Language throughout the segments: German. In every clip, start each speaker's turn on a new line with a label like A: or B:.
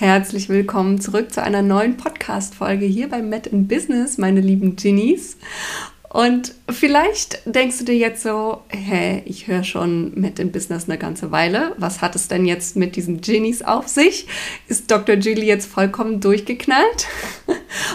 A: Herzlich willkommen zurück zu einer neuen Podcast-Folge hier bei Met in Business, meine lieben Ginnies. Und vielleicht denkst du dir jetzt so, hä, ich höre schon mit in Business eine ganze Weile. Was hat es denn jetzt mit diesen Genies auf sich? Ist Dr. Julie jetzt vollkommen durchgeknallt?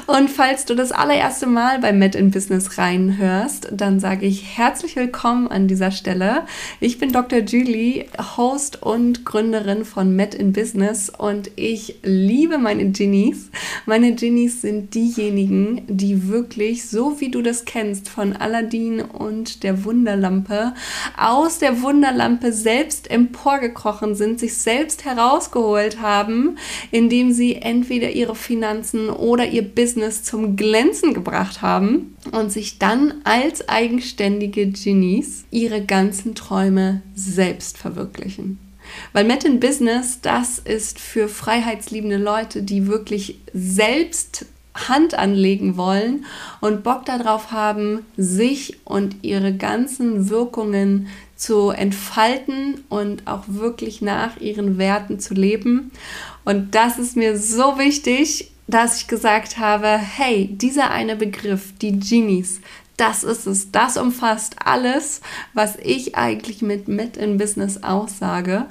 A: Und falls du das allererste Mal bei Met in Business reinhörst, dann sage ich herzlich willkommen an dieser Stelle. Ich bin Dr. Julie, Host und Gründerin von Met in Business und ich liebe meine Genies. Meine Genies sind diejenigen, die wirklich, so wie du das kennst, von Aladdin und der Wunderlampe aus der Wunderlampe selbst emporgekrochen sind, sich selbst herausgeholt haben, indem sie entweder ihre Finanzen oder ihr Business zum Glänzen gebracht haben und sich dann als eigenständige Genies ihre ganzen Träume selbst verwirklichen. Weil Met in Business, das ist für freiheitsliebende Leute, die wirklich selbst Hand anlegen wollen und Bock darauf haben, sich und ihre ganzen Wirkungen zu entfalten und auch wirklich nach ihren Werten zu leben. Und das ist mir so wichtig, dass ich gesagt habe, hey, dieser eine Begriff, die Genies, das ist es. Das umfasst alles, was ich eigentlich mit Mit in Business aussage.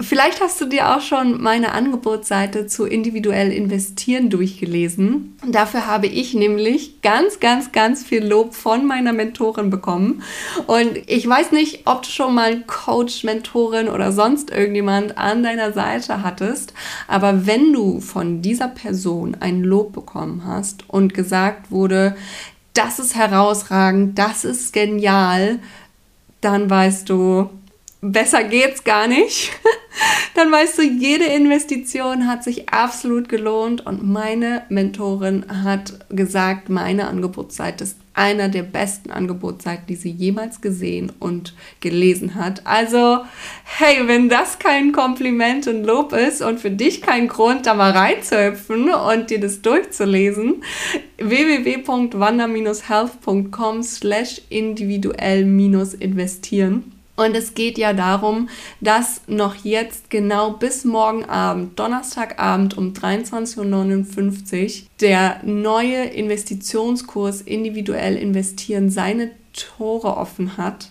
A: Vielleicht hast du dir auch schon meine Angebotsseite zu individuell investieren durchgelesen. Dafür habe ich nämlich ganz, ganz, ganz viel Lob von meiner Mentorin bekommen. Und ich weiß nicht, ob du schon mal einen Coach, Mentorin oder sonst irgendjemand an deiner Seite hattest, aber wenn du von dieser Person ein Lob bekommen hast und gesagt wurde, das ist herausragend, das ist genial, dann weißt du, besser geht's gar nicht. Dann weißt du, jede Investition hat sich absolut gelohnt und meine Mentorin hat gesagt, meine Angebotsseite ist einer der besten Angebotsseiten, die sie jemals gesehen und gelesen hat. Also, hey, wenn das kein Kompliment und Lob ist und für dich kein Grund, da mal reinzuhüpfen und dir das durchzulesen, www.wander-health.com slash individuell-investieren und es geht ja darum, dass noch jetzt genau bis morgen Abend, Donnerstagabend um 23.59 Uhr, der neue Investitionskurs individuell investieren seine Tore offen hat.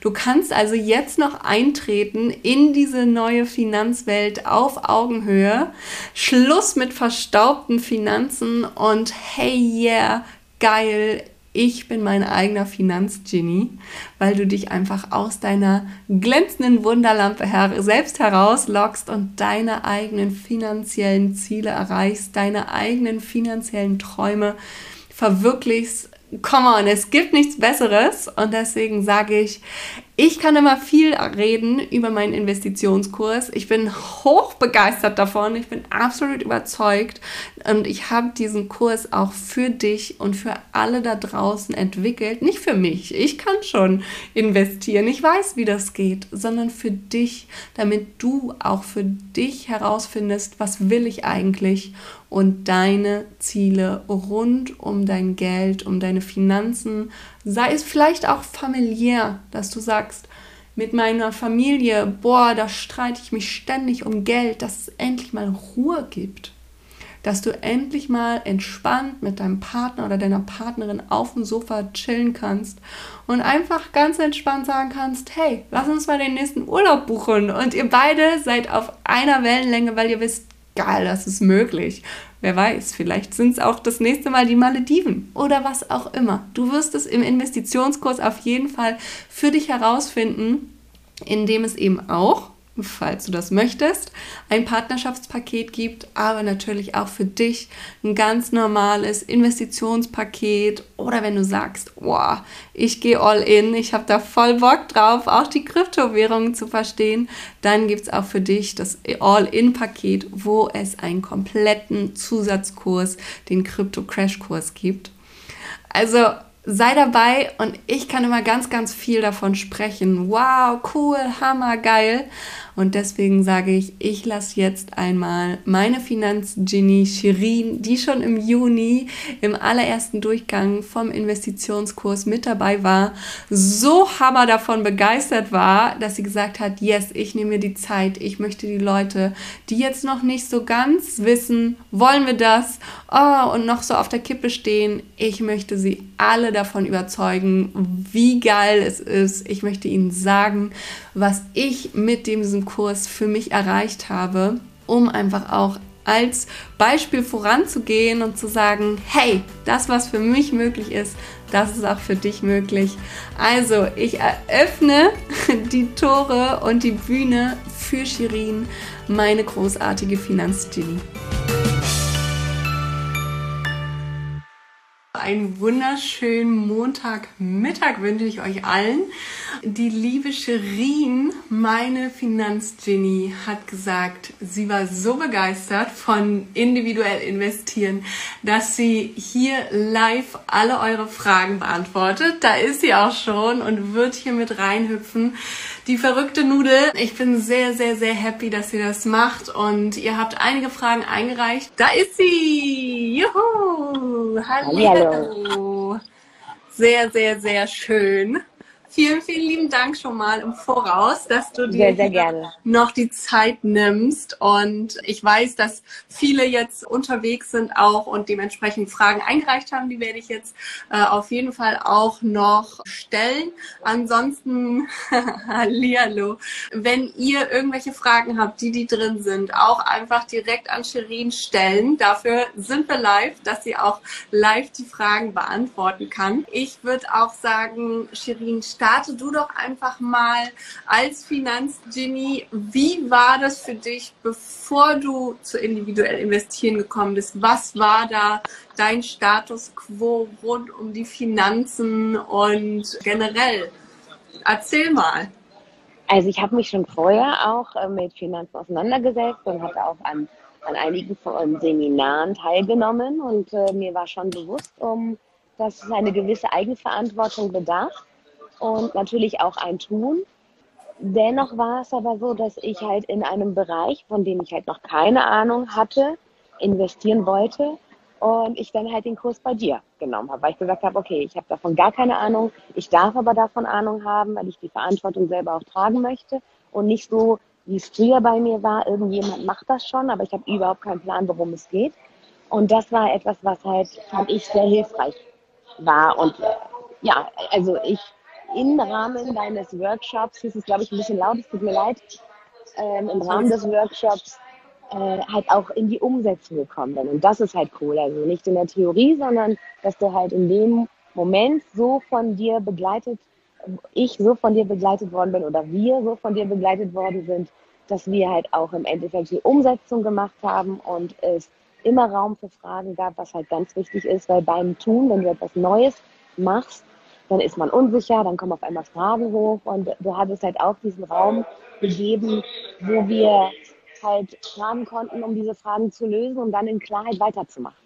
A: Du kannst also jetzt noch eintreten in diese neue Finanzwelt auf Augenhöhe. Schluss mit verstaubten Finanzen und hey yeah, geil, ich bin mein eigener Finanzgenie, weil du dich einfach aus deiner glänzenden Wunderlampe her selbst herauslockst und deine eigenen finanziellen Ziele erreichst, deine eigenen finanziellen Träume verwirklichst. Come on, es gibt nichts Besseres und deswegen sage ich, ich kann immer viel reden über meinen Investitionskurs. Ich bin hoch begeistert davon. Ich bin absolut überzeugt. Und ich habe diesen Kurs auch für dich und für alle da draußen entwickelt. Nicht für mich. Ich kann schon investieren. Ich weiß, wie das geht. Sondern für dich, damit du auch für dich herausfindest, was will ich eigentlich und deine Ziele rund um dein Geld, um deine Finanzen, sei es vielleicht auch familiär, dass du sagst, mit meiner Familie, boah, da streite ich mich ständig um Geld, dass es endlich mal Ruhe gibt. Dass du endlich mal entspannt mit deinem Partner oder deiner Partnerin auf dem Sofa chillen kannst und einfach ganz entspannt sagen kannst, hey, lass uns mal den nächsten Urlaub buchen und ihr beide seid auf einer Wellenlänge, weil ihr wisst, geil, das ist möglich. Wer weiß, vielleicht sind es auch das nächste Mal die Malediven oder was auch immer. Du wirst es im Investitionskurs auf jeden Fall für dich herausfinden, indem es eben auch falls du das möchtest, ein Partnerschaftspaket gibt, aber natürlich auch für dich ein ganz normales Investitionspaket oder wenn du sagst, wow, ich gehe all in, ich habe da voll Bock drauf, auch die Kryptowährungen zu verstehen, dann gibt es auch für dich das All-in-Paket, wo es einen kompletten Zusatzkurs, den Krypto-Crash-Kurs gibt. Also sei dabei und ich kann immer ganz, ganz viel davon sprechen. Wow, cool, hammer, geil. Und deswegen sage ich, ich lasse jetzt einmal meine Finanzgenie Shirin, die schon im Juni im allerersten Durchgang vom Investitionskurs mit dabei war, so hammer davon begeistert war, dass sie gesagt hat, yes, ich nehme mir die Zeit, ich möchte die Leute, die jetzt noch nicht so ganz wissen, wollen wir das, oh, und noch so auf der Kippe stehen, ich möchte sie alle davon überzeugen, wie geil es ist. Ich möchte ihnen sagen, was ich mit diesem Kurs für mich erreicht habe, um einfach auch als Beispiel voranzugehen und zu sagen, hey, das, was für mich möglich ist, das ist auch für dich möglich. Also, ich eröffne die Tore und die Bühne für Shirin, meine großartige Finanzgenie. Einen wunderschönen Montagmittag wünsche ich euch allen. Die liebe Sherin, meine Finanzgenie, hat gesagt, sie war so begeistert von individuell investieren, dass sie hier live alle eure Fragen beantwortet. Da ist sie auch schon und wird hier mit reinhüpfen. Die verrückte Nudel. Ich bin sehr, sehr, sehr happy, dass sie das macht und ihr habt einige Fragen eingereicht. Da ist sie! Juhu! Hallo! Hallo. Sehr, sehr, sehr schön. Vielen, vielen lieben Dank schon mal im Voraus, dass du dir
B: sehr, sehr
A: noch die Zeit nimmst. Und ich weiß, dass viele jetzt unterwegs sind auch und dementsprechend Fragen eingereicht haben. Die werde ich jetzt äh, auf jeden Fall auch noch stellen. Ansonsten, hallihallo, wenn ihr irgendwelche Fragen habt, die die drin sind, auch einfach direkt an Shirin stellen. Dafür sind wir live, dass sie auch live die Fragen beantworten kann. Ich würde auch sagen, Shirin, starte du doch einfach mal als Finanzgenie. Wie war das für dich, bevor du zu individuell investieren gekommen bist? Was war da dein Status quo rund um die Finanzen und generell? Erzähl mal.
B: Also ich habe mich schon vorher auch äh, mit Finanzen auseinandergesetzt und hatte auch an, an einigen von Seminaren teilgenommen und äh, mir war schon bewusst, um, dass es eine gewisse Eigenverantwortung bedarf und natürlich auch ein Tun. Dennoch war es aber so, dass ich halt in einem Bereich, von dem ich halt noch keine Ahnung hatte, investieren wollte und ich dann halt den Kurs bei dir genommen habe, weil ich gesagt habe, okay, ich habe davon gar keine Ahnung, ich darf aber davon Ahnung haben, weil ich die Verantwortung selber auch tragen möchte und nicht so, wie es früher bei mir war, irgendjemand macht das schon, aber ich habe überhaupt keinen Plan, worum es geht. Und das war etwas, was halt, fand ich, sehr hilfreich war. Und ja, also ich im Rahmen deines Workshops, das ist glaube ich ein bisschen laut, es tut mir leid, ähm, im Rahmen des Workshops äh, halt auch in die Umsetzung gekommen bin. Und das ist halt cool. Also nicht in der Theorie, sondern dass du halt in dem Moment so von dir begleitet, ich so von dir begleitet worden bin oder wir so von dir begleitet worden sind, dass wir halt auch im Endeffekt die Umsetzung gemacht haben und es immer Raum für Fragen gab, was halt ganz wichtig ist, weil beim Tun, wenn du etwas Neues machst, dann ist man unsicher, dann kommen auf einmal Fragen hoch und du hattest halt auch diesen Raum gegeben, wo wir halt fragen konnten, um diese Fragen zu lösen und dann in Klarheit weiterzumachen.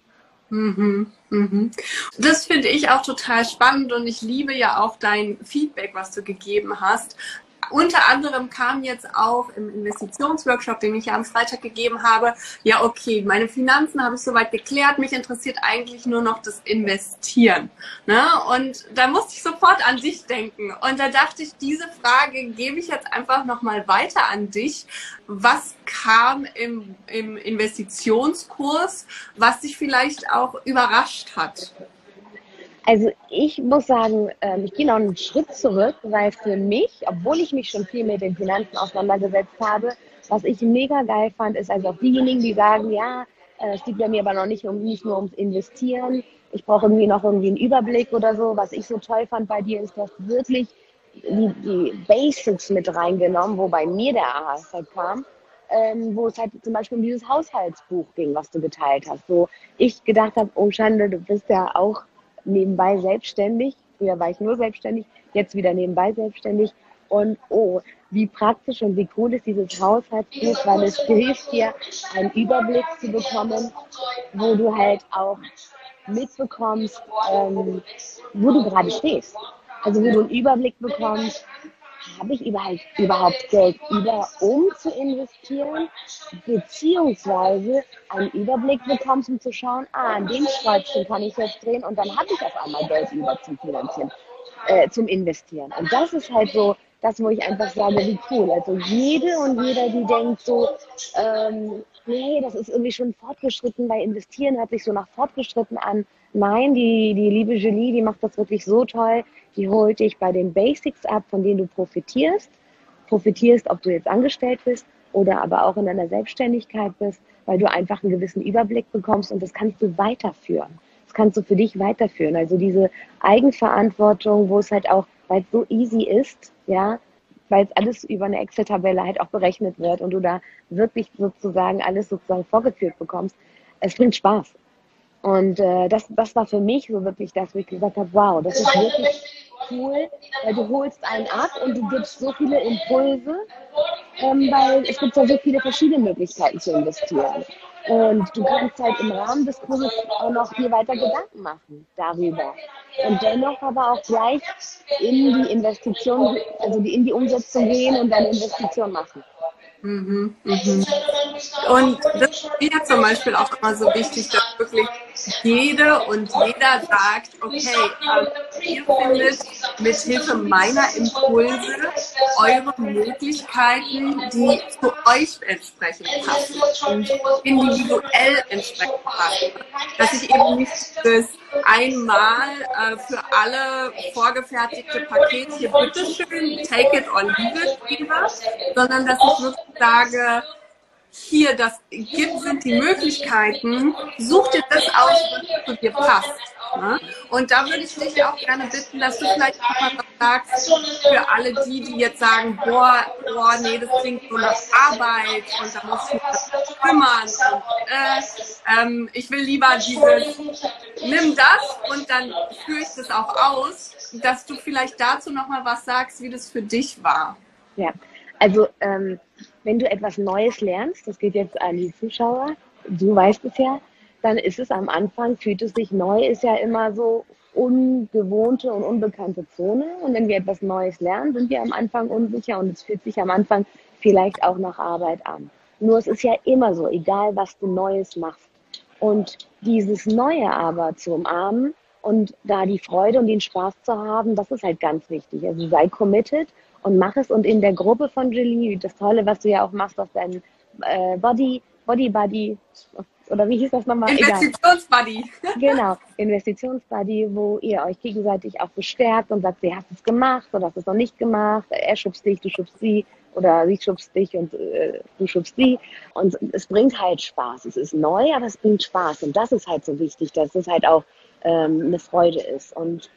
A: Mhm, mhm. Das finde ich auch total spannend und ich liebe ja auch dein Feedback, was du gegeben hast unter anderem kam jetzt auch im Investitionsworkshop, den ich ja am Freitag gegeben habe, ja, okay, meine Finanzen habe ich soweit geklärt, mich interessiert eigentlich nur noch das Investieren. Ne? Und da musste ich sofort an dich denken. Und da dachte ich, diese Frage gebe ich jetzt einfach nochmal weiter an dich. Was kam im, im Investitionskurs, was dich vielleicht auch überrascht hat?
B: Also ich muss sagen, ähm, ich gehe noch einen Schritt zurück, weil für mich, obwohl ich mich schon viel mit den Finanzen auseinandergesetzt habe, was ich mega geil fand, ist also auch diejenigen, die sagen, ja, äh, es geht bei mir aber noch nicht, um, nicht nur ums Investieren, ich brauche irgendwie noch irgendwie einen Überblick oder so. Was ich so toll fand bei dir ist, dass wirklich die, die Basics mit reingenommen, wo bei mir der aha halt kam, ähm, wo es halt zum Beispiel um dieses Haushaltsbuch ging, was du geteilt hast. Wo ich gedacht habe, oh Schande, du bist ja auch nebenbei selbstständig. Früher war ich nur selbstständig, jetzt wieder nebenbei selbstständig. Und oh, wie praktisch und wie cool ist dieses Haushaltsbuch, weil es hilft dir, einen Überblick zu bekommen, wo du halt auch mitbekommst, ähm, wo du gerade stehst. Also wo du einen Überblick bekommst, habe ich überhaupt, überhaupt Geld über, um zu investieren, beziehungsweise einen Überblick bekommst, um zu schauen, ah, an dem Schreibchen kann ich jetzt drehen und dann habe ich auf einmal Geld über zum Finanzieren, äh, zum Investieren. Und das ist halt so das, wo ich einfach sage, wie cool. Also jede und jeder, die denkt so, ähm, nee, das ist irgendwie schon fortgeschritten, weil investieren hört sich so nach fortgeschritten an. Nein, die, die liebe Julie, die macht das wirklich so toll. Die holt dich bei den Basics ab, von denen du profitierst. Profitierst, ob du jetzt angestellt bist oder aber auch in deiner Selbstständigkeit bist, weil du einfach einen gewissen Überblick bekommst und das kannst du weiterführen. Das kannst du für dich weiterführen. Also diese Eigenverantwortung, wo es halt auch, weil es so easy ist, ja, weil es alles über eine Excel-Tabelle halt auch berechnet wird und du da wirklich sozusagen alles sozusagen vorgeführt bekommst. Es bringt Spaß. Und äh, das, das war für mich so wirklich das, wo ich gesagt habe, wow, das ist wirklich cool, weil du holst einen ab und du gibst so viele Impulse, ähm, weil es gibt ja so viele verschiedene Möglichkeiten zu investieren. Und du kannst halt im Rahmen des Kurses auch noch dir weiter Gedanken machen darüber. Und dennoch aber auch gleich in die Investition, also in die Umsetzung gehen und deine Investition machen.
A: Mhm, mhm. Und das ist mir zum Beispiel auch immer so wichtig, dass wirklich jede und jeder sagt, okay, ähm, ihr findet mit Hilfe meiner Impulse eure Möglichkeiten, die zu euch entsprechend passen und individuell entsprechend passen. Dass ich eben nicht das einmal äh, für alle vorgefertigte Pakete hier bitteschön, take it or leave it sondern dass ich wirklich sage, hier, das gibt, sind die Möglichkeiten, such dir das aus, was zu dir passt. Ne? Und da würde ich dich auch gerne bitten, dass du vielleicht auch mal was sagst für alle die, die jetzt sagen, boah, boah, nee, das klingt so nach Arbeit und da muss ich mich kümmern und äh, ähm, ich will lieber dieses, nimm das und dann führe ich das auch aus, dass du vielleicht dazu nochmal was sagst, wie das für dich war.
B: Ja, also ähm, wenn du etwas Neues lernst, das geht jetzt an die Zuschauer, du weißt es ja, dann ist es am Anfang, fühlt es sich neu, ist ja immer so ungewohnte und unbekannte Zone. Und wenn wir etwas Neues lernen, sind wir am Anfang unsicher und es fühlt sich am Anfang vielleicht auch nach Arbeit an. Nur es ist ja immer so, egal was du Neues machst. Und dieses Neue aber zu umarmen und da die Freude und den Spaß zu haben, das ist halt ganz wichtig. Also sei committed und mach es. Und in der Gruppe von Julie, das Tolle, was du ja auch machst auf deinem äh, Body, Body Buddy, oder wie hieß das nochmal?
A: Investitionsbuddy.
B: genau, Investitionsbuddy, wo ihr euch gegenseitig auch bestärkt und sagt, sie hast es gemacht oder hast es noch nicht gemacht, er schubst dich, du schubst sie oder sie schubst dich und äh, du schubst sie. Und es bringt halt Spaß. Es ist neu, aber es bringt Spaß. Und das ist halt so wichtig, dass es halt auch ähm, eine Freude ist. Und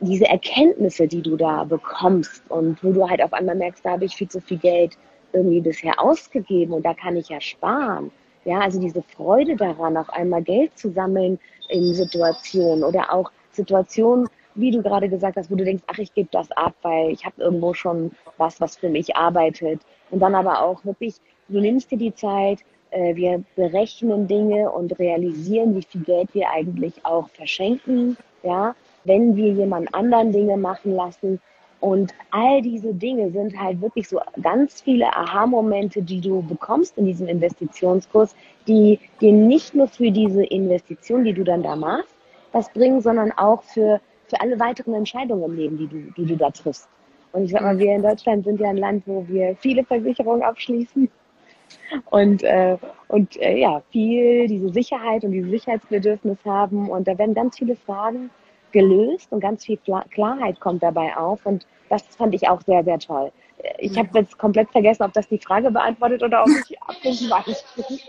B: diese Erkenntnisse, die du da bekommst und wo du halt auf einmal merkst, da habe ich viel zu viel Geld irgendwie bisher ausgegeben und da kann ich ja sparen. Ja, also diese Freude daran, auf einmal Geld zu sammeln in Situationen oder auch Situationen, wie du gerade gesagt hast, wo du denkst, ach, ich gebe das ab, weil ich habe irgendwo schon was, was für mich arbeitet. Und dann aber auch wirklich, du nimmst dir die Zeit, äh, wir berechnen Dinge und realisieren, wie viel Geld wir eigentlich auch verschenken, ja, wenn wir jemand anderen Dinge machen lassen und all diese Dinge sind halt wirklich so ganz viele Aha-Momente, die du bekommst in diesem Investitionskurs, die dir nicht nur für diese Investition, die du dann da machst, was bringen, sondern auch für, für alle weiteren Entscheidungen im Leben, die du, die du da triffst. Und ich sag mal, wir in Deutschland sind ja ein Land, wo wir viele Versicherungen abschließen und, äh, und äh, ja, viel diese Sicherheit und dieses Sicherheitsbedürfnis haben. Und da werden ganz viele Fragen gelöst und ganz viel Klarheit kommt dabei auf. Und das fand ich auch sehr, sehr toll. Ich habe jetzt komplett vergessen, ob das die Frage beantwortet oder ob ich abgeschweift bin.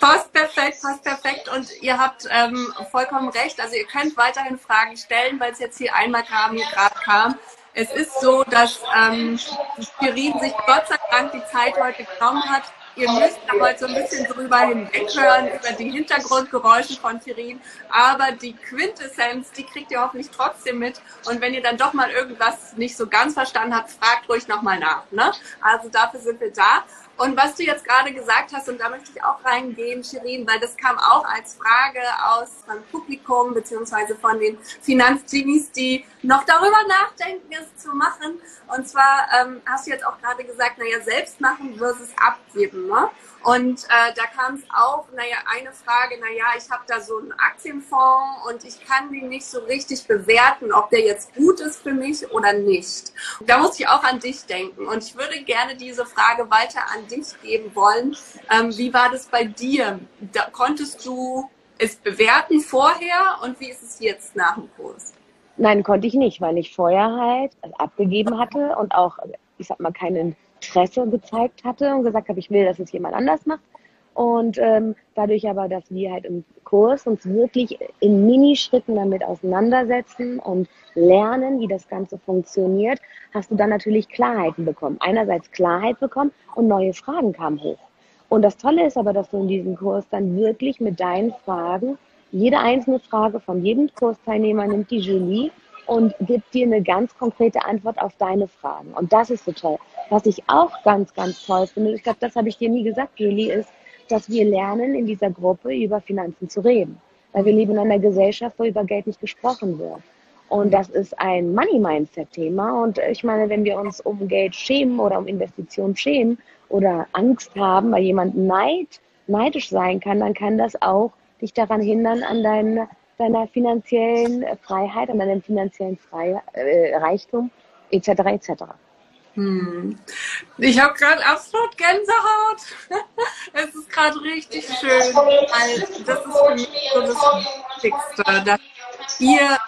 A: Passt perfekt, passt perfekt. Und ihr habt ähm, vollkommen recht. Also ihr könnt weiterhin Fragen stellen, weil es jetzt hier einmal kam, hier gerade kam. Es ist so, dass ähm, Spirin sich Gott sei Dank die Zeit heute genommen hat, Ihr müsst da heute so ein bisschen drüber hinweghören, über die Hintergrundgeräusche von Firin. Aber die Quintessenz, die kriegt ihr hoffentlich trotzdem mit. Und wenn ihr dann doch mal irgendwas nicht so ganz verstanden habt, fragt ruhig nochmal nach. Ne? Also dafür sind wir da. Und was du jetzt gerade gesagt hast, und da möchte ich auch reingehen, Shirin, weil das kam auch als Frage aus vom Publikum beziehungsweise von den Finanzgenies, die noch darüber nachdenken, es zu machen. Und zwar ähm, hast du jetzt auch gerade gesagt, naja, selbst machen versus abgeben. Ne? Und äh, da kam es auch, naja, eine Frage, naja, ich habe da so einen Aktienfonds und ich kann den nicht so richtig bewerten, ob der jetzt gut ist für mich oder nicht. Da muss ich auch an dich denken. Und ich würde gerne diese Frage weiter an dich geben wollen. Ähm, wie war das bei dir? Da, konntest du es bewerten vorher und wie ist es jetzt nach dem Kurs?
B: Nein, konnte ich nicht, weil ich vorher halt abgegeben hatte und auch, ich sag mal, keinen Interesse gezeigt hatte und gesagt habe, ich will, dass es jemand anders macht. Und ähm, dadurch aber, dass wir halt im Kurs uns wirklich in Minischritten damit auseinandersetzen und lernen, wie das Ganze funktioniert, hast du dann natürlich Klarheiten bekommen. Einerseits Klarheit bekommen und neue Fragen kamen hoch. Und das Tolle ist aber, dass du in diesem Kurs dann wirklich mit deinen Fragen, jede einzelne Frage von jedem Kursteilnehmer nimmt die Julie und gibt dir eine ganz konkrete Antwort auf deine Fragen. Und das ist so toll. Was ich auch ganz, ganz toll finde, ich glaube, das habe ich dir nie gesagt, Julie, ist, dass wir lernen, in dieser Gruppe über Finanzen zu reden. Weil wir leben in einer Gesellschaft, wo über Geld nicht gesprochen wird. Und das ist ein Money-Mindset-Thema. Und ich meine, wenn wir uns um Geld schämen oder um Investitionen schämen oder Angst haben, weil jemand neid, neidisch sein kann, dann kann das auch dich daran hindern, an deinen deiner finanziellen Freiheit, an deinem finanziellen Frei, äh, Reichtum etc. etc.
A: Hm. Ich habe gerade absolut Gänsehaut. es ist gerade richtig schön, das ist für mich so das Wichtigste, dass ihr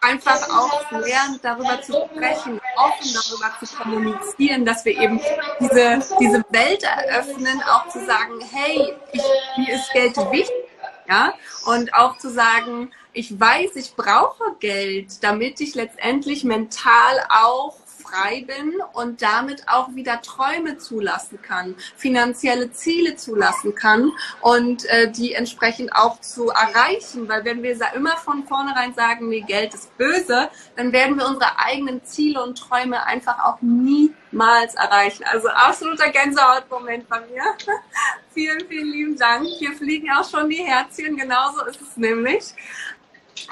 A: einfach auch lernt, darüber zu sprechen, offen darüber zu kommunizieren, dass wir eben diese, diese Welt eröffnen, auch zu sagen, hey, ich, mir ist Geld wichtig ja, und auch zu sagen, ich weiß, ich brauche Geld, damit ich letztendlich mental auch frei bin und damit auch wieder Träume zulassen kann, finanzielle Ziele zulassen kann und äh, die entsprechend auch zu erreichen. Weil wenn wir immer von vornherein sagen, nee, Geld ist böse, dann werden wir unsere eigenen Ziele und Träume einfach auch niemals erreichen. Also absoluter Gänsehautmoment bei mir. vielen, vielen lieben Dank. Hier fliegen auch schon die Herzchen. Genauso ist es nämlich.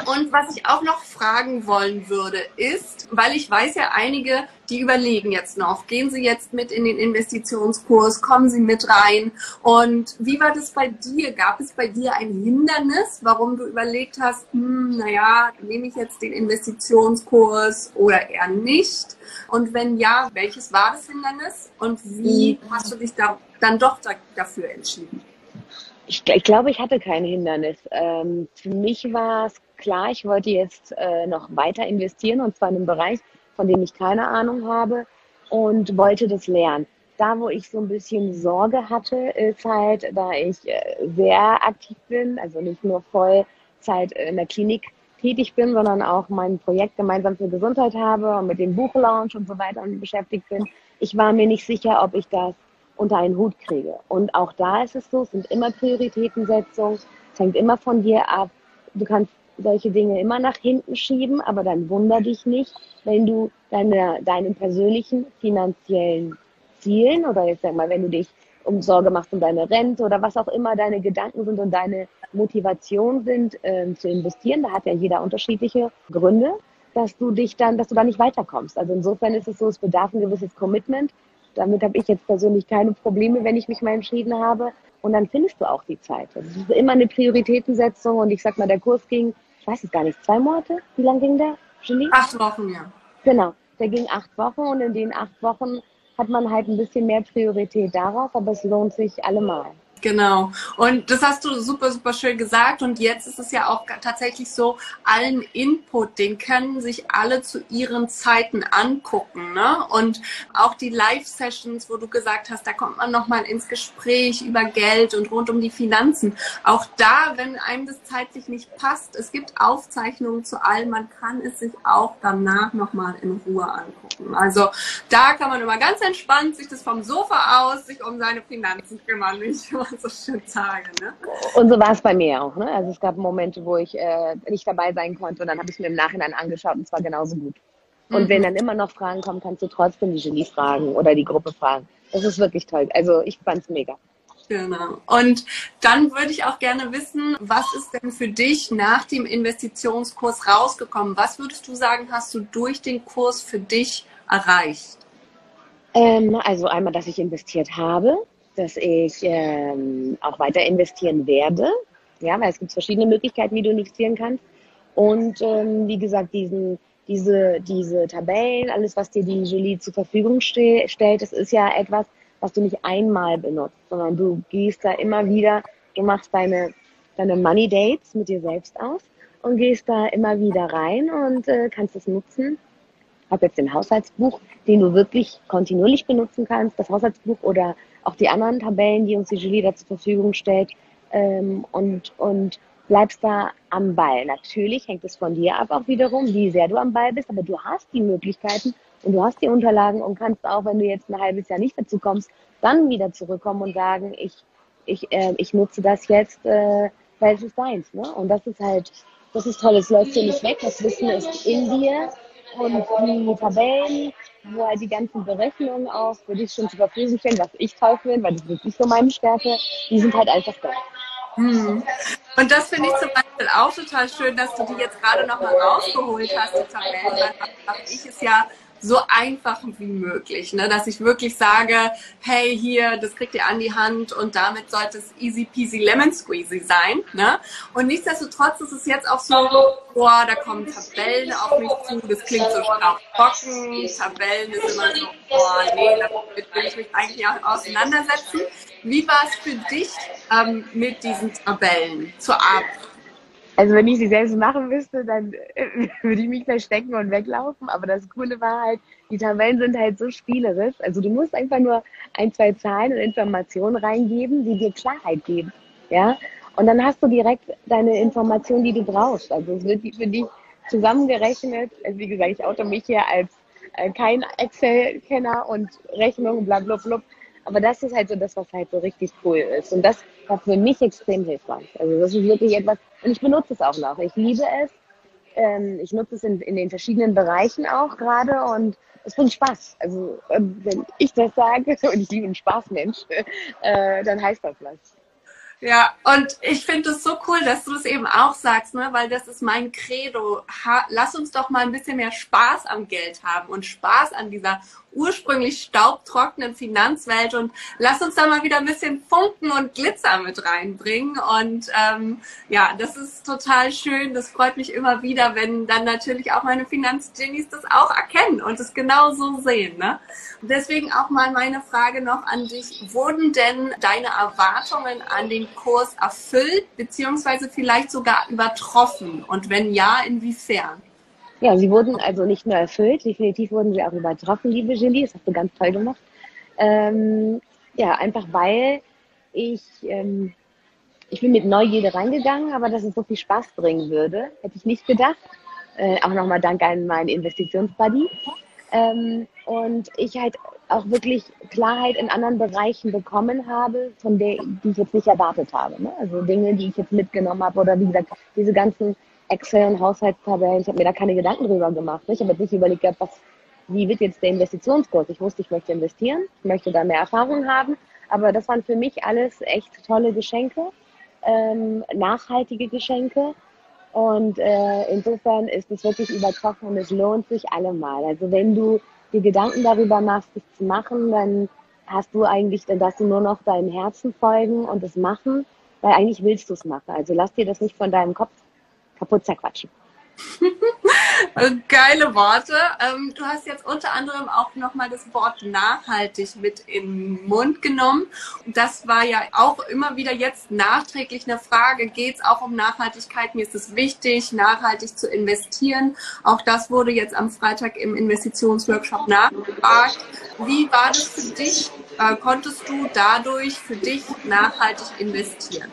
A: Und was ich auch noch fragen wollen würde, ist, weil ich weiß ja einige, die überlegen jetzt noch, gehen sie jetzt mit in den Investitionskurs, kommen sie mit rein? Und wie war das bei dir? Gab es bei dir ein Hindernis, warum du überlegt hast, hm, naja, nehme ich jetzt den Investitionskurs oder eher nicht? Und wenn ja, welches war das Hindernis? Und wie mhm. hast du dich da dann doch da, dafür entschieden?
B: Ich, ich, glaube, ich hatte kein Hindernis. Ähm, für mich war es klar, ich wollte jetzt äh, noch weiter investieren und zwar in einem Bereich, von dem ich keine Ahnung habe und wollte das lernen. Da, wo ich so ein bisschen Sorge hatte, ist halt, da ich äh, sehr aktiv bin, also nicht nur Vollzeit in der Klinik tätig bin, sondern auch mein Projekt gemeinsam für Gesundheit habe und mit dem Buchlaunch und so weiter beschäftigt bin. Ich war mir nicht sicher, ob ich das unter einen Hut kriege. Und auch da ist es so, es sind immer Prioritätensetzungen, es hängt immer von dir ab. Du kannst solche Dinge immer nach hinten schieben, aber dann wunder dich nicht, wenn du deine, deinen persönlichen finanziellen Zielen oder jetzt sag mal, wenn du dich um Sorge machst um deine Rente oder was auch immer deine Gedanken sind und deine Motivation sind, äh, zu investieren, da hat ja jeder unterschiedliche Gründe, dass du dich dann, dass du da nicht weiterkommst. Also insofern ist es so, es bedarf ein gewisses Commitment. Damit habe ich jetzt persönlich keine Probleme, wenn ich mich mal entschieden habe. Und dann findest du auch die Zeit. Also es ist immer eine Prioritätensetzung und ich sag mal, der Kurs ging ich weiß es gar nicht, zwei Monate? Wie lang ging der,
A: Julie? Acht Wochen, ja.
B: Genau, der ging acht Wochen und in den acht Wochen hat man halt ein bisschen mehr Priorität darauf, aber es lohnt sich allemal.
A: Genau. Und das hast du super, super schön gesagt. Und jetzt ist es ja auch tatsächlich so, allen Input, den können sich alle zu ihren Zeiten angucken. Ne? Und auch die Live-Sessions, wo du gesagt hast, da kommt man nochmal ins Gespräch über Geld und rund um die Finanzen. Auch da, wenn einem das zeitlich nicht passt, es gibt Aufzeichnungen zu allem, man kann es sich auch danach nochmal in Ruhe angucken. Also da kann man immer ganz entspannt sich das vom Sofa aus sich um seine Finanzen kümmern. Nicht? So schön sagen. Ne?
B: Und so war es bei mir auch. Ne? Also es gab Momente, wo ich äh, nicht dabei sein konnte und dann habe ich es mir im Nachhinein angeschaut und zwar genauso gut. Und mhm. wenn dann immer noch Fragen kommen, kannst du trotzdem die Genie fragen oder die Gruppe fragen. das ist wirklich toll. Also ich fand's mega.
A: Genau. Und dann würde ich auch gerne wissen, was ist denn für dich nach dem Investitionskurs rausgekommen? Was würdest du sagen, hast du durch den Kurs für dich erreicht?
B: Ähm, also einmal, dass ich investiert habe, dass ich ähm, auch weiter investieren werde. Ja, weil es gibt verschiedene Möglichkeiten, wie du investieren kannst. Und ähm, wie gesagt, diesen, diese, diese Tabellen, alles, was dir die Julie zur Verfügung ste stellt, das ist ja etwas, was du nicht einmal benutzt, sondern du gehst da immer wieder, du machst deine, deine Money Dates mit dir selbst aus und gehst da immer wieder rein und äh, kannst es nutzen. Ob jetzt den Haushaltsbuch, den du wirklich kontinuierlich benutzen kannst, das Haushaltsbuch oder auch die anderen Tabellen, die uns die Julie da zur Verfügung stellt. Ähm, und, und bleibst da am Ball. Natürlich hängt es von dir ab auch wiederum, wie sehr du am Ball bist, aber du hast die Möglichkeiten und du hast die Unterlagen und kannst auch, wenn du jetzt ein halbes Jahr nicht dazu kommst, dann wieder zurückkommen und sagen, ich, ich, äh, ich nutze das jetzt, äh, weil es ist deins. Ne? Und das ist halt, das ist toll, es läuft dir nicht weg, das Wissen ist in dir und die Tabellen, wo halt die ganzen Berechnungen auch für dich schon zur Verfügung stehen, was ich toll finde, weil das ist wirklich so meine Stärke, die sind halt einfach da.
A: Hm. Und das finde ich zum Beispiel auch total schön, dass du die jetzt gerade nochmal rausgeholt hast, die Tabellen, weil ich es ja so einfach wie möglich, ne? dass ich wirklich sage, hey, hier, das kriegt ihr an die Hand und damit sollte es easy peasy lemon squeezy sein. Ne? Und nichtsdestotrotz ist es jetzt auch so, boah, da kommen Tabellen auf mich zu, das klingt so trocken, Tabellen ist immer so, boah, nee, damit will ich mich eigentlich auch auseinandersetzen. Wie war es für dich ähm, mit diesen Tabellen zur Arbeit?
B: Also wenn ich sie selbst machen müsste, dann äh, würde ich mich verstecken und weglaufen. Aber das Coole war halt, die Tabellen sind halt so spielerisch. Also du musst einfach nur ein, zwei Zahlen und Informationen reingeben, die dir Klarheit geben. Ja? Und dann hast du direkt deine Informationen, die du brauchst. Also es wird für dich zusammengerechnet. Also wie gesagt, ich auto mich hier als äh, kein Excel-Kenner und Rechnung, bla bla bla. Aber das ist halt so das, was halt so richtig cool ist. Und das war für mich extrem hilfreich. Also das ist wirklich etwas, und ich benutze es auch noch. Ich liebe es. Ähm, ich nutze es in, in den verschiedenen Bereichen auch gerade und es bringt Spaß. Also ähm, wenn ich das sage und ich liebe einen Spaßmensch, äh, dann heißt das was.
A: Ja, und ich finde es so cool, dass du das eben auch sagst, ne? weil das ist mein Credo. Ha lass uns doch mal ein bisschen mehr Spaß am Geld haben und Spaß an dieser ursprünglich staubtrockenen Finanzwelt und lass uns da mal wieder ein bisschen Funken und Glitzer mit reinbringen. Und ähm, ja, das ist total schön. Das freut mich immer wieder, wenn dann natürlich auch meine Finanzgenies das auch erkennen und es genau so sehen. Ne? Deswegen auch mal meine Frage noch an dich. Wurden denn deine Erwartungen an den Kurs erfüllt, beziehungsweise vielleicht sogar übertroffen? Und wenn ja, inwiefern?
B: Ja, sie wurden also nicht nur erfüllt, definitiv wurden sie auch übertroffen, liebe Julie. Das hast du ganz toll gemacht. Ähm, ja, einfach weil ich, ähm, ich bin mit Neugierde reingegangen, aber dass es so viel Spaß bringen würde, hätte ich nicht gedacht. Äh, auch nochmal Dank an meinen Investitionsbuddy. Ähm, und ich halt auch wirklich Klarheit in anderen Bereichen bekommen habe, von der die ich jetzt nicht erwartet habe. Ne? Also Dinge, die ich jetzt mitgenommen habe oder wie gesagt, diese ganzen Excel und Haushaltstabellen. Ich habe mir da keine Gedanken drüber gemacht. Ich habe jetzt nicht überlegt, was, wie wird jetzt der Investitionskurs? Ich wusste, ich möchte investieren, ich möchte da mehr Erfahrung haben. Aber das waren für mich alles echt tolle Geschenke, ähm, nachhaltige Geschenke. Und äh, insofern ist es wirklich übertroffen und es lohnt sich allemal. Also wenn du dir Gedanken darüber machst, es zu machen, dann hast du eigentlich, dann darfst du nur noch deinem Herzen folgen und es machen, weil eigentlich willst du es machen. Also lass dir das nicht von deinem Kopf kaputt zerquatschen.
A: Geile Worte. Ähm, du hast jetzt unter anderem auch nochmal das Wort nachhaltig mit in den Mund genommen. Das war ja auch immer wieder jetzt nachträglich eine Frage. Geht es auch um Nachhaltigkeit? Mir ist es wichtig, nachhaltig zu investieren. Auch das wurde jetzt am Freitag im Investitionsworkshop nachgefragt. Wie war das für dich? Äh, konntest du dadurch für dich nachhaltig investieren?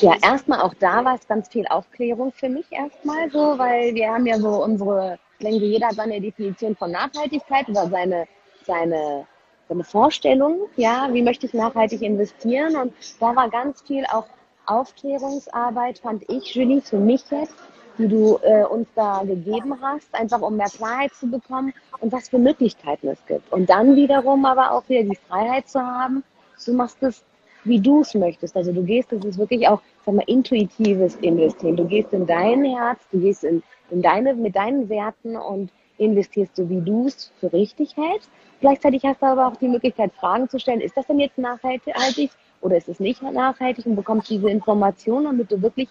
B: Ja, erstmal auch da war es ganz viel Aufklärung für mich erstmal so, weil wir haben ja so unsere, ich denke, jeder hat seine Definition von Nachhaltigkeit oder seine, seine, seine Vorstellung, ja, wie möchte ich nachhaltig investieren und da war ganz viel auch Aufklärungsarbeit, fand ich, Julie, für mich jetzt, die du äh, uns da gegeben hast, einfach um mehr Klarheit zu bekommen und was für Möglichkeiten es gibt. Und dann wiederum aber auch wieder die Freiheit zu haben, du machst es, wie du es möchtest. Also du gehst, das ist wirklich auch, sag mal, intuitives Investieren. Du gehst in dein Herz, du gehst in, in deine, mit deinen Werten und investierst du, wie du es für richtig hältst. Gleichzeitig hast du aber auch die Möglichkeit, Fragen zu stellen. Ist das denn jetzt nachhaltig oder ist es nicht nachhaltig? Und bekommst diese Informationen, damit du wirklich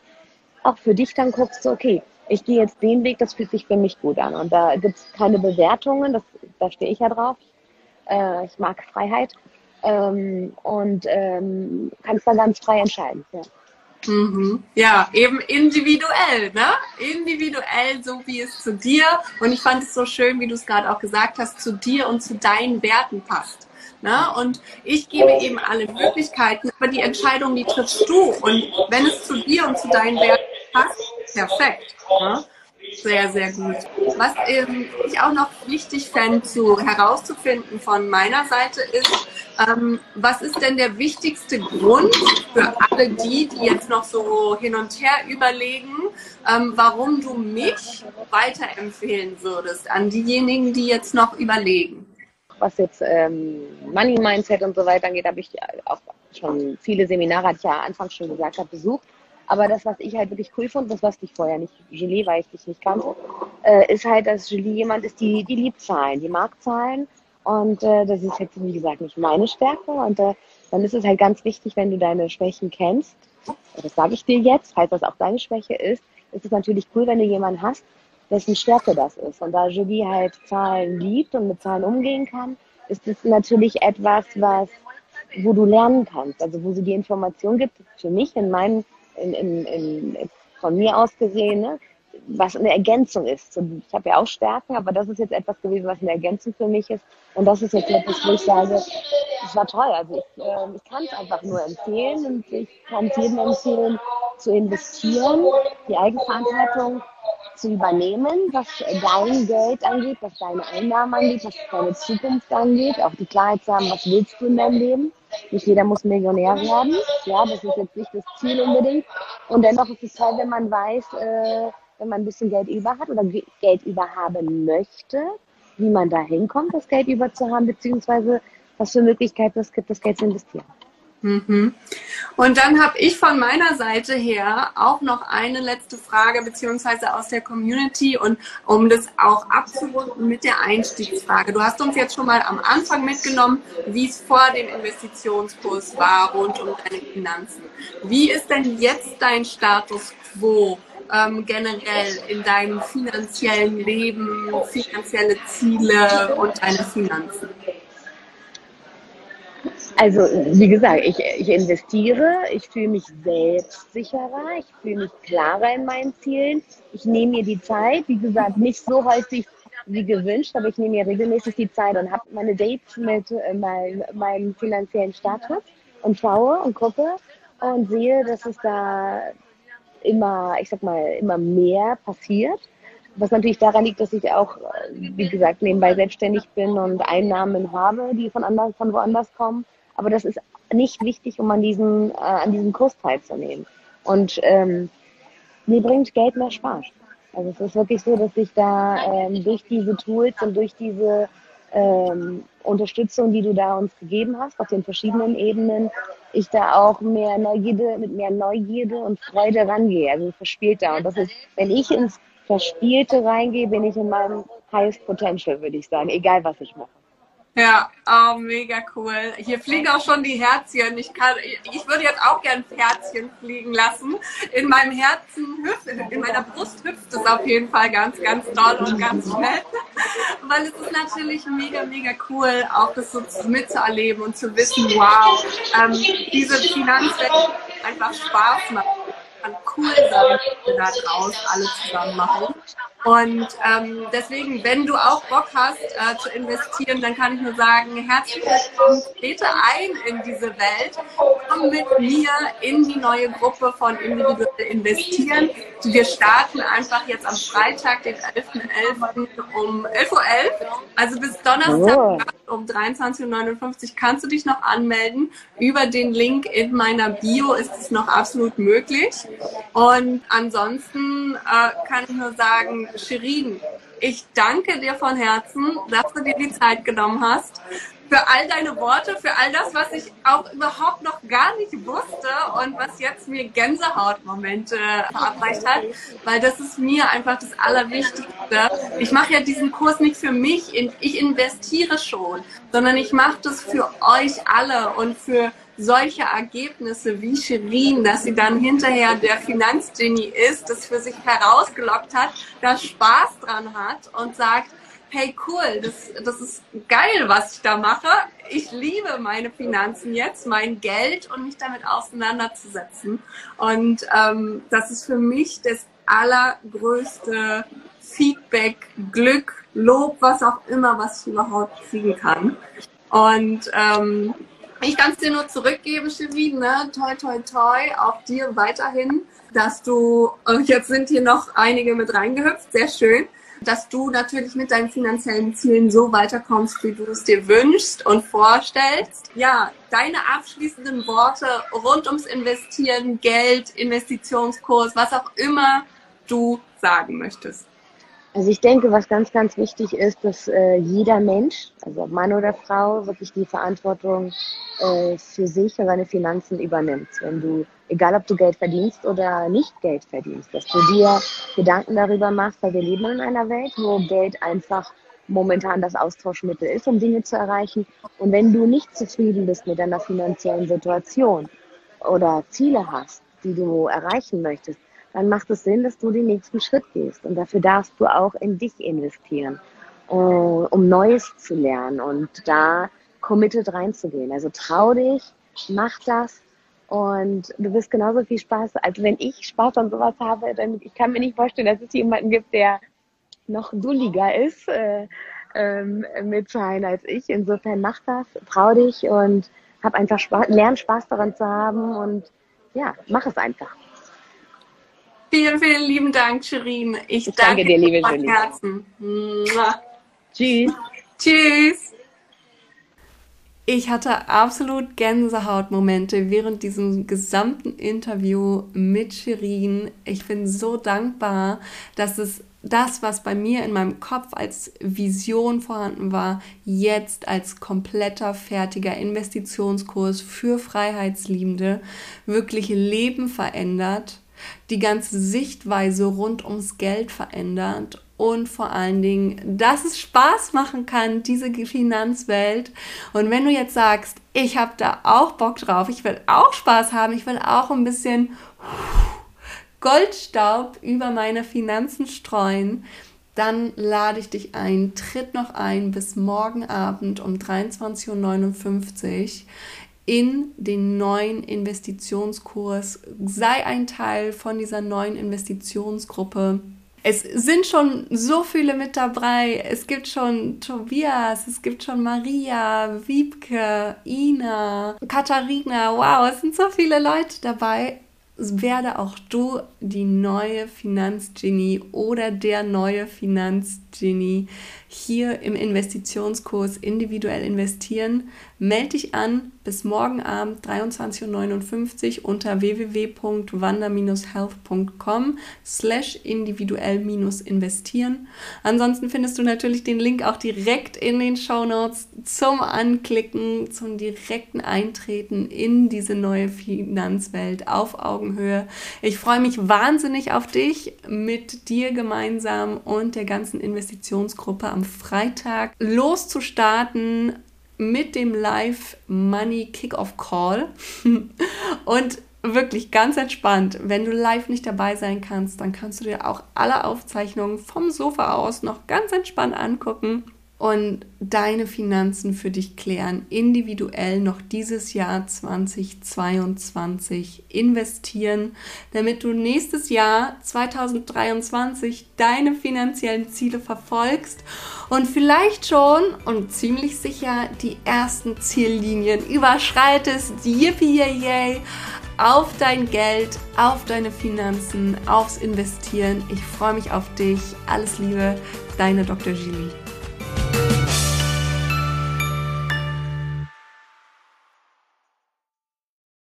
B: auch für dich dann guckst, so, okay, ich gehe jetzt den Weg, das fühlt sich für mich gut an. Und da gibt es keine Bewertungen, das, da stehe ich ja drauf. Äh, ich mag Freiheit ähm, und ähm, kannst da ganz frei entscheiden. Ja.
A: Mhm. Ja, eben individuell, ne? Individuell, so wie es zu dir und ich fand es so schön, wie du es gerade auch gesagt hast, zu dir und zu deinen Werten passt. Ne? Und ich gebe eben alle Möglichkeiten, aber die Entscheidung, die triffst du. Und wenn es zu dir und zu deinen Werten passt, perfekt. Ne? Sehr, sehr gut. Was ähm, ich auch noch wichtig fände, zu, herauszufinden von meiner Seite ist, ähm, was ist denn der wichtigste Grund für alle die, die jetzt noch so hin und her überlegen, ähm, warum du mich weiterempfehlen würdest an diejenigen, die jetzt noch überlegen?
B: Was jetzt ähm, Money Mindset und so weiter angeht, habe ich auch schon viele Seminare, hatte ich ja anfangs schon gesagt habe, besucht. Aber das, was ich halt wirklich cool fand, das was ich vorher nicht, Julie, weil ich dich nicht kannte, äh, ist halt, dass Julie jemand ist, die, die liebt Zahlen, die mag Zahlen. Und äh, das ist jetzt, wie gesagt, nicht meine Stärke. Und äh, dann ist es halt ganz wichtig, wenn du deine Schwächen kennst, das sage ich dir jetzt, falls das auch deine Schwäche ist, ist es natürlich cool, wenn du jemanden hast, dessen Stärke das ist. Und da Julie halt Zahlen liebt und mit Zahlen umgehen kann, ist es natürlich etwas, was, wo du lernen kannst. Also wo sie die Information gibt, für mich in meinen in, in, in, von mir aus gesehen, ne, was eine Ergänzung ist. Ich habe ja auch Stärken, aber das ist jetzt etwas gewesen, was eine Ergänzung für mich ist. Und das ist jetzt etwas, wo ich sage, es war toll. Also ich, äh, ich kann es einfach nur empfehlen und ich kann es jedem empfehlen, zu investieren, die Eigenverantwortung zu übernehmen, was dein Geld angeht, was deine Einnahmen angeht, was deine Zukunft angeht, auch die Klarheit zu haben, was willst du in deinem Leben. Nicht jeder muss Millionär werden. Ja, das ist jetzt nicht das Ziel unbedingt. Und dennoch ist es toll, wenn man weiß, äh, wenn man ein bisschen Geld über hat oder Geld über haben möchte, wie man da hinkommt, das Geld über zu haben, beziehungsweise was für Möglichkeiten es gibt, das Geld zu investieren.
A: Mhm. Und dann habe ich von meiner Seite her auch noch eine letzte Frage, beziehungsweise aus der Community und um das auch abzurunden mit der Einstiegsfrage. Du hast uns jetzt schon mal am Anfang mitgenommen, wie es vor dem Investitionskurs war rund um deine Finanzen. Wie ist denn jetzt dein Status quo? Ähm, generell in deinem finanziellen Leben, finanzielle Ziele und deine Finanzen?
B: Also, wie gesagt, ich, ich investiere, ich fühle mich selbstsicherer, ich fühle mich klarer in meinen Zielen. Ich nehme mir die Zeit, wie gesagt, nicht so häufig wie gewünscht, aber ich nehme mir regelmäßig die Zeit und habe meine Dates mit äh, mein, meinem finanziellen Status und schaue und gucke und sehe, dass es da immer, ich sag mal, immer mehr passiert. Was natürlich daran liegt, dass ich auch, wie gesagt, nebenbei selbstständig bin und Einnahmen habe, die von, anders, von woanders kommen. Aber das ist nicht wichtig, um an diesem, äh, an diesem Kurs teilzunehmen. Und ähm, mir bringt Geld mehr Spaß. Also es ist wirklich so, dass ich da ähm, durch diese Tools und durch diese ähm, Unterstützung, die du da uns gegeben hast, auf den verschiedenen Ebenen, ich da auch mehr Neugierde, mit mehr Neugierde und Freude rangehe, also verspielt da. Und das ist, wenn ich ins Verspielte reingehe, bin ich in meinem Highest Potential, würde ich sagen, egal was ich mache.
A: Ja, oh, mega cool. Hier fliegen auch schon die Herzchen. Ich, kann, ich würde jetzt auch gern Herzchen fliegen lassen. In meinem Herzen in meiner Brust hüpft es auf jeden Fall ganz, ganz doll und ganz schnell. Weil es ist natürlich mega, mega cool, auch das so mitzuerleben und zu wissen, wow, ähm, diese Finanzwelt einfach Spaß macht. Kann cool sein, wenn wir da draußen alle zusammen machen. Und ähm, deswegen, wenn du auch Bock hast äh, zu investieren, dann kann ich nur sagen, herzlich willkommen, trete ein in diese Welt, komm mit mir in die neue Gruppe von individuell investieren. Wir starten einfach jetzt am Freitag, den 11.11. .11. um 11.11 Uhr. Also bis Donnerstag oh. um 23.59 Uhr kannst du dich noch anmelden. Über den Link in meiner Bio ist es noch absolut möglich. Und ansonsten äh, kann ich nur sagen, Shirin, ich danke dir von Herzen, dass du dir die Zeit genommen hast, für all deine Worte, für all das, was ich auch überhaupt noch gar nicht wusste und was jetzt mir Gänsehautmomente verabreicht hat, weil das ist mir einfach das Allerwichtigste. Ich mache ja diesen Kurs nicht für mich, ich investiere schon, sondern ich mache das für euch alle und für solche Ergebnisse wie Shirin, dass sie dann hinterher der Finanzgenie ist, das für sich herausgelockt hat, da Spaß dran hat und sagt, hey cool, das, das ist geil, was ich da mache. Ich liebe meine Finanzen jetzt, mein Geld und mich damit auseinanderzusetzen. Und ähm, das ist für mich das allergrößte Feedback, Glück, Lob, was auch immer, was ich überhaupt kriegen kann. Und ähm, ich kann es dir nur zurückgeben, Chevin, ne? Toi, toi, toi, auch dir weiterhin, dass du, äh, jetzt sind hier noch einige mit reingehüpft, sehr schön, dass du natürlich mit deinen finanziellen Zielen so weiterkommst, wie du es dir wünschst und vorstellst. Ja, deine abschließenden Worte rund ums Investieren, Geld, Investitionskurs, was auch immer du sagen möchtest.
B: Also ich denke, was ganz, ganz wichtig ist, dass äh, jeder Mensch, also Mann oder Frau, wirklich die Verantwortung äh, für sich und seine Finanzen übernimmt. Wenn du, egal ob du Geld verdienst oder nicht Geld verdienst, dass du dir Gedanken darüber machst, weil wir leben in einer Welt, wo Geld einfach momentan das Austauschmittel ist, um Dinge zu erreichen. Und wenn du nicht zufrieden bist mit deiner finanziellen Situation oder Ziele hast, die du erreichen möchtest, dann macht es Sinn, dass du den nächsten Schritt gehst. Und dafür darfst du auch in dich investieren, äh, um Neues zu lernen und da committed reinzugehen. Also trau dich, mach das und du wirst genauso viel Spaß. Also wenn ich Spaß an sowas habe, dann ich kann mir nicht vorstellen, dass es jemanden gibt, der noch dulliger ist äh, ähm, mit Zahlen als ich. Insofern mach das, trau dich und hab einfach Spaß, lern Spaß daran zu haben und ja, mach es einfach.
A: Vielen, vielen lieben Dank, Shirin. Ich, ich danke, danke, dir, liebe von Herzen. Tschüss. Tschüss. Ich hatte absolut Gänsehautmomente während diesem gesamten Interview mit Shirin. Ich bin so dankbar, dass es das, was bei mir in meinem Kopf als Vision vorhanden war, jetzt als kompletter, fertiger Investitionskurs für Freiheitsliebende wirklich Leben verändert die ganze Sichtweise rund ums Geld verändert und vor allen Dingen, dass es Spaß machen kann, diese Finanzwelt. Und wenn du jetzt sagst, ich habe da auch Bock drauf, ich will auch Spaß haben, ich will auch ein bisschen Goldstaub über meine Finanzen streuen, dann lade ich dich ein, tritt noch ein bis morgen Abend um 23.59 Uhr in den neuen Investitionskurs. Sei ein Teil von dieser neuen Investitionsgruppe. Es sind schon so viele mit dabei. Es gibt schon Tobias, es gibt schon Maria, Wiebke, Ina, Katharina. Wow, es sind so viele Leute dabei werde auch du die neue Finanzgenie oder der neue Finanzgenie hier im Investitionskurs individuell investieren. Melde dich an bis morgen Abend 23.59 Uhr unter www.wander-health.com slash individuell-investieren. Ansonsten findest du natürlich den Link auch direkt in den Show Notes zum Anklicken, zum direkten Eintreten in diese neue Finanzwelt auf Augenhöhe. Ich freue mich wahnsinnig auf dich, mit dir gemeinsam und der ganzen Investitionsgruppe am Freitag loszustarten mit dem Live Money Kickoff Call. und wirklich ganz entspannt. Wenn du live nicht dabei sein kannst, dann kannst du dir auch alle Aufzeichnungen vom Sofa aus noch ganz entspannt angucken und deine Finanzen für dich klären, individuell noch dieses Jahr 2022 investieren, damit du nächstes Jahr 2023 deine finanziellen Ziele verfolgst und vielleicht schon und ziemlich sicher die ersten Ziellinien überschreitest. Yippie yay! auf dein Geld, auf deine Finanzen, aufs Investieren. Ich freue mich auf dich. Alles Liebe, deine Dr. Julie.